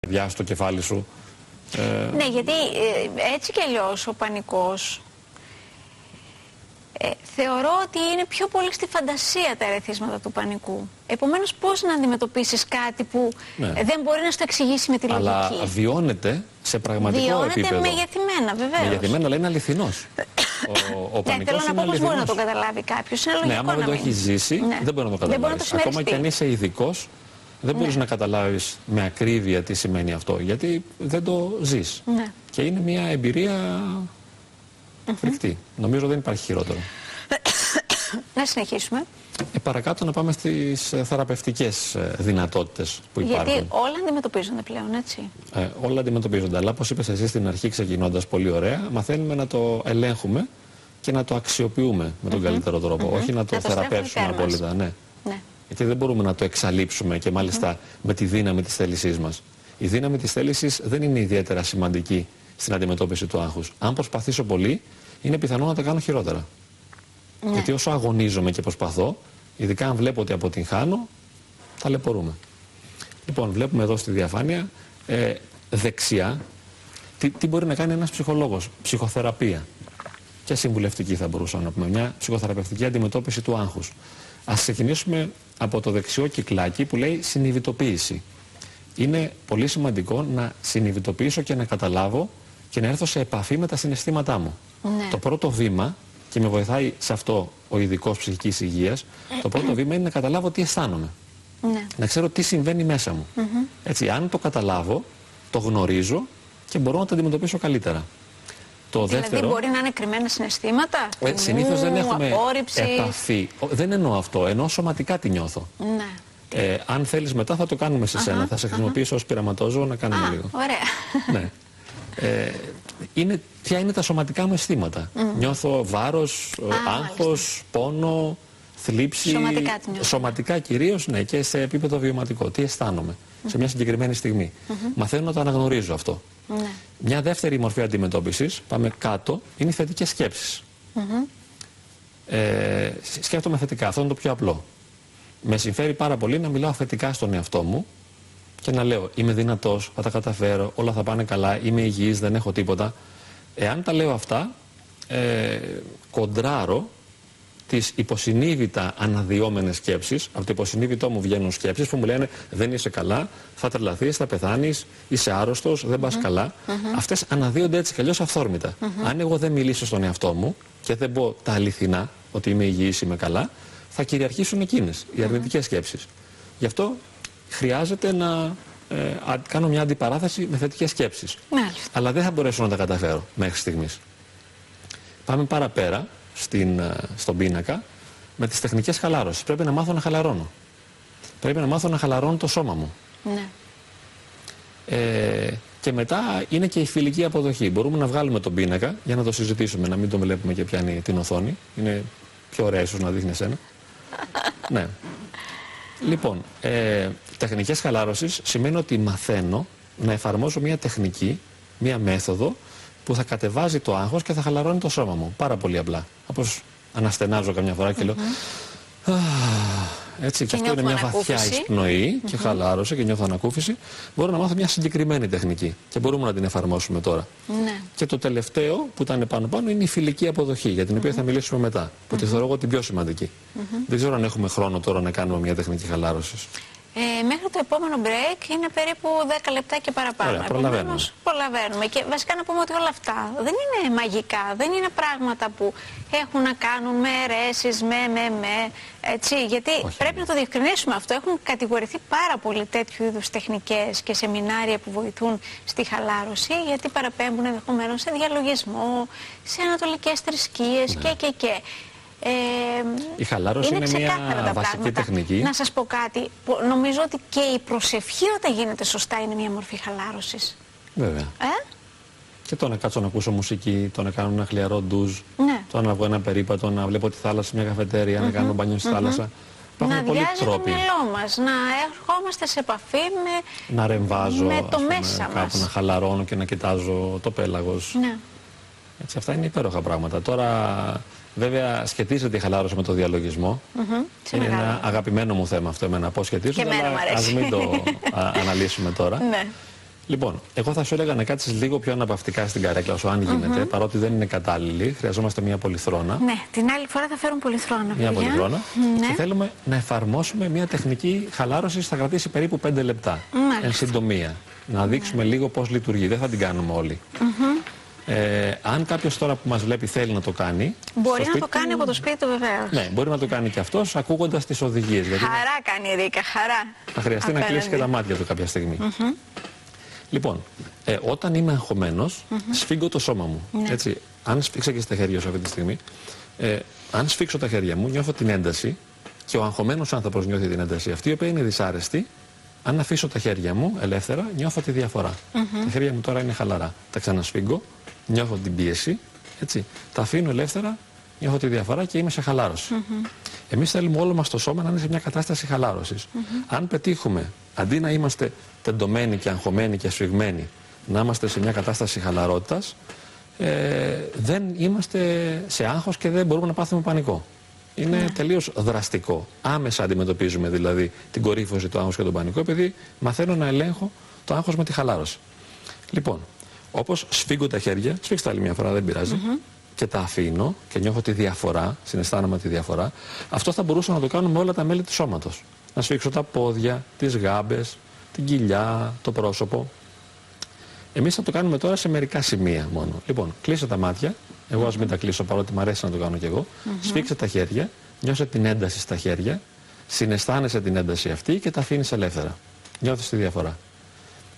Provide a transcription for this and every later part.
καρδιά στο κεφάλι σου. Ε... Ναι, γιατί ε, έτσι κι αλλιώς ο πανικός ε, θεωρώ ότι είναι πιο πολύ στη φαντασία τα ερεθίσματα του πανικού. Επομένως, πώς να αντιμετωπίσεις κάτι που ναι. δεν μπορεί να σου το εξηγήσει με τη λογική; Αλλά βιώνεται σε πραγματικό βιώνεται επίπεδο. Βιώνεται μεγεθυμένα, βεβαίω. Μεγεθυμένα, αλλά είναι αληθινός. ο ο ναι, θέλω να πω πώ μπορεί να το καταλάβει κάποιος. Είναι λογικό. Ναι, άμα δεν το έχεις ζήσει, ναι. δεν μπορεί να το καταλάβεις. Ακόμα και αν είσαι ειδικός, δεν μπορείς ναι. να καταλάβεις με ακρίβεια τι σημαίνει αυτό. Γιατί δεν το ζεις. Ναι. Και είναι μια εμπειρία φρικτή. Νομίζω δεν υπάρχει χειρότερο. να συνεχίσουμε. Ε, παρακάτω να πάμε στις ε, θεραπευτικές ε, δυνατότητες που υπάρχουν. Γιατί όλα αντιμετωπίζονται πλέον, έτσι. Ε, όλα αντιμετωπίζονται, αλλά όπως είπες εσύ στην αρχή ξεκινώντας πολύ ωραία, μαθαίνουμε να το ελέγχουμε και να το αξιοποιούμε με τον καλύτερο τρόπο, όχι να το, να θεραπεύσουμε απόλυτα. Ναι. Ναι. Γιατί δεν μπορούμε να το εξαλείψουμε και μάλιστα με τη δύναμη της θέλησής μας. Η δύναμη της θέλησης δεν είναι ιδιαίτερα σημαντική στην αντιμετώπιση του άγχους. Αν προσπαθήσω πολύ, είναι πιθανό να τα κάνω χειρότερα. Ναι. Γιατί όσο αγωνίζομαι και προσπαθώ, ειδικά αν βλέπω ότι αποτυγχάνω, ταλαιπωρούμε. Λοιπόν, βλέπουμε εδώ στη διαφάνεια ε, δεξιά τι, τι μπορεί να κάνει ένας ψυχολόγος. Ψυχοθεραπεία. Και συμβουλευτική θα μπορούσαμε να πούμε. Μια ψυχοθεραπευτική αντιμετώπιση του άγχους. Ας ξεκινήσουμε από το δεξιό κυκλάκι που λέει συνειδητοποίηση. Είναι πολύ σημαντικό να συνειδητοποιήσω και να καταλάβω και να έρθω σε επαφή με τα συναισθήματά μου. Ναι. Το πρώτο βήμα, και με βοηθάει σε αυτό ο ειδικός ψυχικής υγείας, το πρώτο βήμα είναι να καταλάβω τι αισθάνομαι. Ναι. Να ξέρω τι συμβαίνει μέσα μου. Έτσι, αν το καταλάβω, το γνωρίζω και μπορώ να το αντιμετωπίσω καλύτερα. Το δηλαδή δεύτερο, μπορεί να είναι κρυμμένα συναισθήματα; Ε, Συνήθως δεν έχουμε απόρριψη. επαφή. Δεν εννοώ αυτό. Εννοώ σωματικά τη νιώθω. Ναι. Ε, αν θέλεις μετά θα το κάνουμε σε σένα. θα σε χρησιμοποιήσω ως πειραματόζωο να κάνουμε Α, λίγο. Ωραία. Ναι. Ε, είναι, ποια είναι τα σωματικά μου αισθήματα; Νιώθω βάρος, Α, άγχος, πόνο, θλίψη. Σωματικά, σωματικά κυρίως, ναι, και σε επίπεδο βιωματικό. Τι αισθάνομαι σε μια συγκεκριμένη στιγμή; Μαθαίνω να το αναγνωρίζω αυτό. Ναι. Μια δεύτερη μορφή αντιμετώπισης, πάμε κάτω, είναι οι θετικές σκέψεις. Ε, σκέφτομαι θετικά, αυτό είναι το πιο απλό. Με συμφέρει πάρα πολύ να μιλάω θετικά στον εαυτό μου και να λέω είμαι δυνατός, θα τα καταφέρω, όλα θα πάνε καλά, είμαι υγιής, δεν έχω τίποτα. Εάν τα λέω αυτά, ε, κοντράρω τις υποσυνείδητα αναδυόμενες σκέψεις, από το υποσυνείδητό μου βγαίνουν σκέψεις που μου λένε δεν είσαι καλά, θα τρελαθείς, θα πεθάνεις, είσαι άρρωστος, δεν πας καλά. Mm Αυτές αναδύονται έτσι κι αλλιώς αυθόρμητα. Αν εγώ δεν μιλήσω στον εαυτό μου και δεν πω τα αληθινά, ότι είμαι υγιής, είμαι καλά, θα κυριαρχήσουν εκείνες, οι αρνητικές σκέψεις. Γι' αυτό χρειάζεται να ε, κάνω μια αντιπαράθεση με θετικές σκέψεις. Αλλά δεν θα μπορέσω να τα καταφέρω μέχρι στιγμής. Πάμε παραπέρα στην, ε, στον πίνακα με τις τεχνικές χαλάρωσης. Πρέπει να μάθω να χαλαρώνω. Πρέπει να μάθω να χαλαρώνω το σώμα μου. Ναι. Ε, και μετά είναι και η φιλική αποδοχή. Μπορούμε να βγάλουμε τον πίνακα για να το συζητήσουμε, να μην τον βλέπουμε και πιάνει την οθόνη. Είναι πιο ωραία ίσως να δείχνει εσένα. ναι. Λοιπόν, ε, τεχνικές χαλάρωσης σημαίνει ότι μαθαίνω να εφαρμόζω μια τεχνική, μια μέθοδο που θα κατεβάζει το άγχος και θα χαλαρώνει το σώμα μου. Πάρα πολύ απλά. Όπως αναστενάζω καμιά φορά και λέω έτσι, και, και αυτό είναι μια βαθιά εισπνοή και χαλάρωσε και νιώθω ανακούφιση. Μπορώ να μάθω μια συγκεκριμένη τεχνική και μπορούμε να την εφαρμόσουμε τώρα. Ναι. Και το τελευταίο που ήταν πάνω-πάνω είναι η φιλική αποδοχή, για την οποία θα μιλήσουμε μετά. Που τη θεωρώ εγώ την πιο σημαντική. Δεν ξέρω αν έχουμε χρόνο τώρα να κάνουμε μια τεχνική χαλάρωσης. Ε, μέχρι το επόμενο break είναι περίπου 10 λεπτά και παραπάνω. Ωραία, προλαβαίνουμε. προλαβαίνουμε. Και βασικά να πούμε ότι όλα αυτά δεν είναι μαγικά, δεν είναι πράγματα που έχουν να κάνουν με αιρέσεις, με, με, με, έτσι. Γιατί πρέπει να το διευκρινίσουμε αυτό. Έχουν κατηγορηθεί πάρα πολύ τέτοιου είδους τεχνικές και σεμινάρια που βοηθούν στη χαλάρωση, γιατί παραπέμπουν ενδεχομένως σε διαλογισμό, σε ανατολικές θρησκείες ναι. και, και, και. Ε, η χαλάρωση είναι, είναι μια βασική τεχνική. Να σας πω κάτι. Νομίζω ότι και η προσευχή όταν γίνεται σωστά είναι μια μορφή χαλάρωσης. Βέβαια. Ε; Και το να κάτσω να ακούσω μουσική, το να κάνω ένα χλιαρό ντουζ, ναι. το να βγω ένα περίπατο, να βλέπω τη θάλασσα μια καφετέρια, να κάνω μπάνιο στη θάλασσα. να διάζει το μυαλό μας, να ερχόμαστε σε επαφή με, να ρεμβάζω, με το πούμε, μέσα κάπου μας. να χαλαρώνω και να κοιτάζω το πέλαγος. Ναι. Έτσι, αυτά είναι υπέροχα πράγματα. Τώρα Βέβαια, σχετίζεται η χαλάρωση με το διαλογισμό. Mm Είναι ένα αγαπημένο μου θέμα αυτό εμένα. Πώς σχετίζεται, αλλά ας μην το αναλύσουμε τώρα. Ναι. Λοιπόν, εγώ θα σου έλεγα να κάτσεις λίγο πιο αναπαυτικά στην καρέκλα σου, αν γίνεται, παρότι δεν είναι κατάλληλη. Χρειαζόμαστε μια πολυθρόνα. Ναι, την άλλη φορά θα φέρουν πολυθρόνα. Μια πολυθρόνα. Ναι. Και θέλουμε να εφαρμόσουμε μια τεχνική χαλάρωση, θα κρατήσει περίπου 5 λεπτά. Μάλιστα. Εν συντομία. Να δείξουμε ναι. λίγο πώς λειτουργεί. Δεν θα την κάνουμε όλοι. Ε, αν κάποιος τώρα που μας βλέπει θέλει να το κάνει. Μπορεί να το κάνει από το σπίτι του βεβαίως. Ναι, μπορεί να το κάνει και αυτός ακούγοντας τις οδηγίες. Χαρά κάνει η Ρίκα, χαρά. Θα χρειαστεί να κλείσει και τα μάτια του κάποια στιγμή. Λοιπόν, ε, όταν είμαι αγχωμένος, mm -hmm. σφίγγω το σώμα μου. Ναι. Έτσι, αν σφίξα και στα χέρια σου αυτή τη στιγμή, ε, αν σφίξω τα χέρια μου, νιώθω την ένταση και ο αγχωμένος άνθρωπος νιώθει την ένταση αυτή, η οποία είναι δυσάρεστη. Αν αφήσω τα χέρια μου ελεύθερα, νιώθω τη διαφορά. Τα χέρια μου τώρα είναι χαλαρά. Τα ξανασφίγγω, νιώθω την πίεση. Έτσι. Τα αφήνω ελεύθερα, νιώθω τη διαφορά και είμαι σε χαλάρωση. Mm Εμείς θέλουμε όλο μας το σώμα να είναι σε μια κατάσταση χαλάρωσης. Αν πετύχουμε, αντί να είμαστε τεντωμένοι και αγχωμένοι και σφιγμένοι, να είμαστε σε μια κατάσταση χαλαρότητας, ε, δεν είμαστε σε άγχος και δεν μπορούμε να πάθουμε πανικό. Είναι ναι. τελείως δραστικό. Άμεσα αντιμετωπίζουμε δηλαδή την κορύφωση του άγχους και τον πανικό, επειδή μαθαίνω να ελέγχω το άγχος με τη χαλάρωση. Λοιπόν, όπως σφίγγω τα χέρια, σφίξτε άλλη μια φορά, δεν πειράζει, και τα αφήνω και νιώθω τη διαφορά, συναισθάνομαι τη διαφορά, αυτό θα μπορούσα να το κάνω με όλα τα μέλη του σώματος. Να σφίξω τα πόδια, τις γάμπες, την κοιλιά, το πρόσωπο. Εμείς θα το κάνουμε τώρα σε μερικά σημεία μόνο. Λοιπόν, κλείσε τα μάτια. Εγώ ας μην τα κλείσω παρότι μου αρέσει να το κάνω κι εγώ. Mm Σφίξε τα χέρια, νιώσε την ένταση στα χέρια, συναισθάνεσαι την ένταση αυτή και τα αφήνεις ελεύθερα. Νιώθεις τη διαφορά.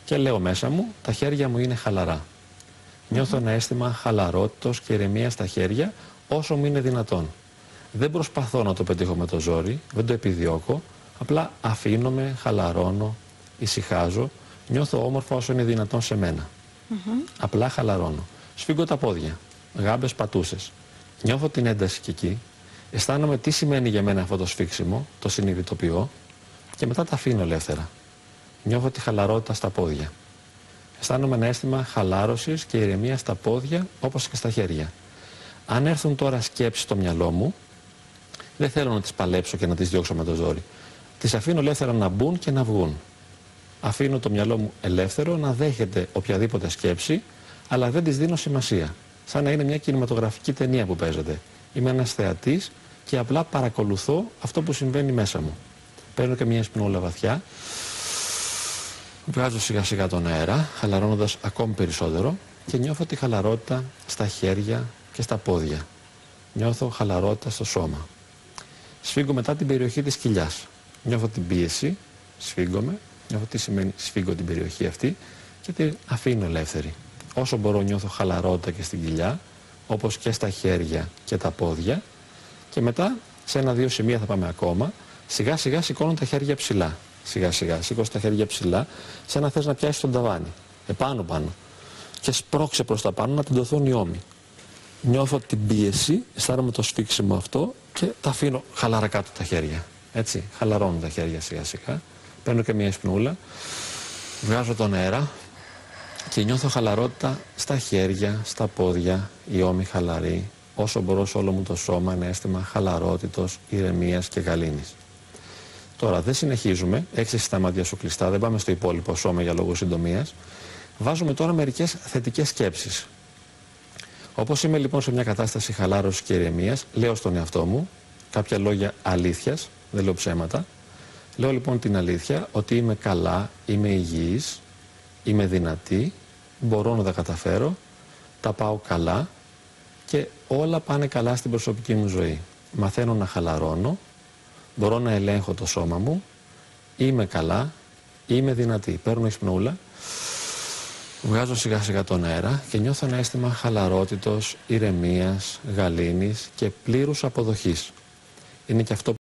Και λέω μέσα μου, τα χέρια μου είναι χαλαρά. Νιώθω ένα αίσθημα χαλαρότητος και ηρεμίας στα χέρια όσο μου είναι δυνατόν. Δεν προσπαθώ να το πετύχω με το ζόρι, δεν το επιδιώκω, απλά αφήνομαι, χαλαρώνω, ησυχάζω, νιώθω όμορφα όσο είναι δυνατόν σε μένα. Απλά χαλαρώνω. Σφίγγω τα πόδια, γάμπες πατούσες. Νιώθω την ένταση και εκεί, αισθάνομαι τι σημαίνει για μένα αυτό το σφίξιμο, το συνειδητοποιώ και μετά τα αφήνω ελεύθερα. Νιώθω τη χαλαρότητα στα πόδια. Αισθάνομαι ένα αίσθημα χαλάρωσης και ηρεμία στα πόδια όπως και στα χέρια. Αν έρθουν τώρα σκέψεις στο μυαλό μου, δεν θέλω να τις παλέψω και να τις διώξω με το ζόρι. Τις αφήνω ελεύθερα να μπουν και να βγουν. Αφήνω το μυαλό μου ελεύθερο να δέχεται οποιαδήποτε σκέψη, αλλά δεν της δίνω σημασία. Σαν να είναι μια κινηματογραφική ταινία που παίζεται. Είμαι ένας θεατής και απλά παρακολουθώ αυτό που συμβαίνει μέσα μου. Παίρνω και μια σπινόλα βαθιά Βγάζω σιγά σιγά τον αέρα, χαλαρώνοντας ακόμη περισσότερο και νιώθω τη χαλαρότητα στα χέρια και στα πόδια. Νιώθω χαλαρότητα στο σώμα. Σφίγγω μετά την περιοχή της κοιλιάς. Νιώθω την πίεση, σφίγγομαι, νιώθω τι σημαίνει σφίγγω την περιοχή αυτή και την αφήνω ελεύθερη. Όσο μπορώ νιώθω χαλαρότητα και στην κοιλιά, όπως και στα χέρια και τα πόδια και μετά σε ένα-δύο σημεία θα πάμε ακόμα, σιγά σιγά σηκώνω τα χέρια ψηλά σιγά σιγά. Σήκωσε τα χέρια ψηλά, σαν να θες να πιάσει τον ταβάνι. Επάνω πάνω. Και σπρώξε προς τα πάνω να τεντωθούν οι ώμοι. Νιώθω την πίεση, αισθάνομαι το σφίξιμο αυτό και τα αφήνω χαλαρά κάτω τα χέρια. Έτσι, χαλαρώνω τα χέρια σιγά σιγά. Παίρνω και μια σπνούλα, βγάζω τον αέρα και νιώθω χαλαρότητα στα χέρια, στα πόδια, οι ώμοι χαλαροί, όσο μπορώ σε όλο μου το σώμα ένα αίσθημα χαλαρότητος, ηρεμίας και γαλήνης. Τώρα δεν συνεχίζουμε, έχει τα μάτια σου κλειστά, δεν πάμε στο υπόλοιπο σώμα για λόγους συντομίας. Βάζουμε τώρα μερικές θετικές σκέψεις. Όπως είμαι λοιπόν σε μια κατάσταση χαλάρωσης και ηρεμίας, λέω στον εαυτό μου κάποια λόγια αλήθειας, δεν λέω ψέματα. Λέω λοιπόν την αλήθεια ότι είμαι καλά, είμαι υγιής, είμαι δυνατή, μπορώ να τα καταφέρω, τα πάω καλά και όλα πάνε καλά στην προσωπική μου ζωή. Μαθαίνω να χαλαρώνω, μπορώ να ελέγχω το σώμα μου, είμαι καλά, είμαι δυνατή. Παίρνω εισπνούλα, βγάζω σιγά σιγά τον αέρα και νιώθω ένα αίσθημα χαλαρότητος, ηρεμίας, γαλήνης και πλήρους αποδοχής. Είναι και αυτό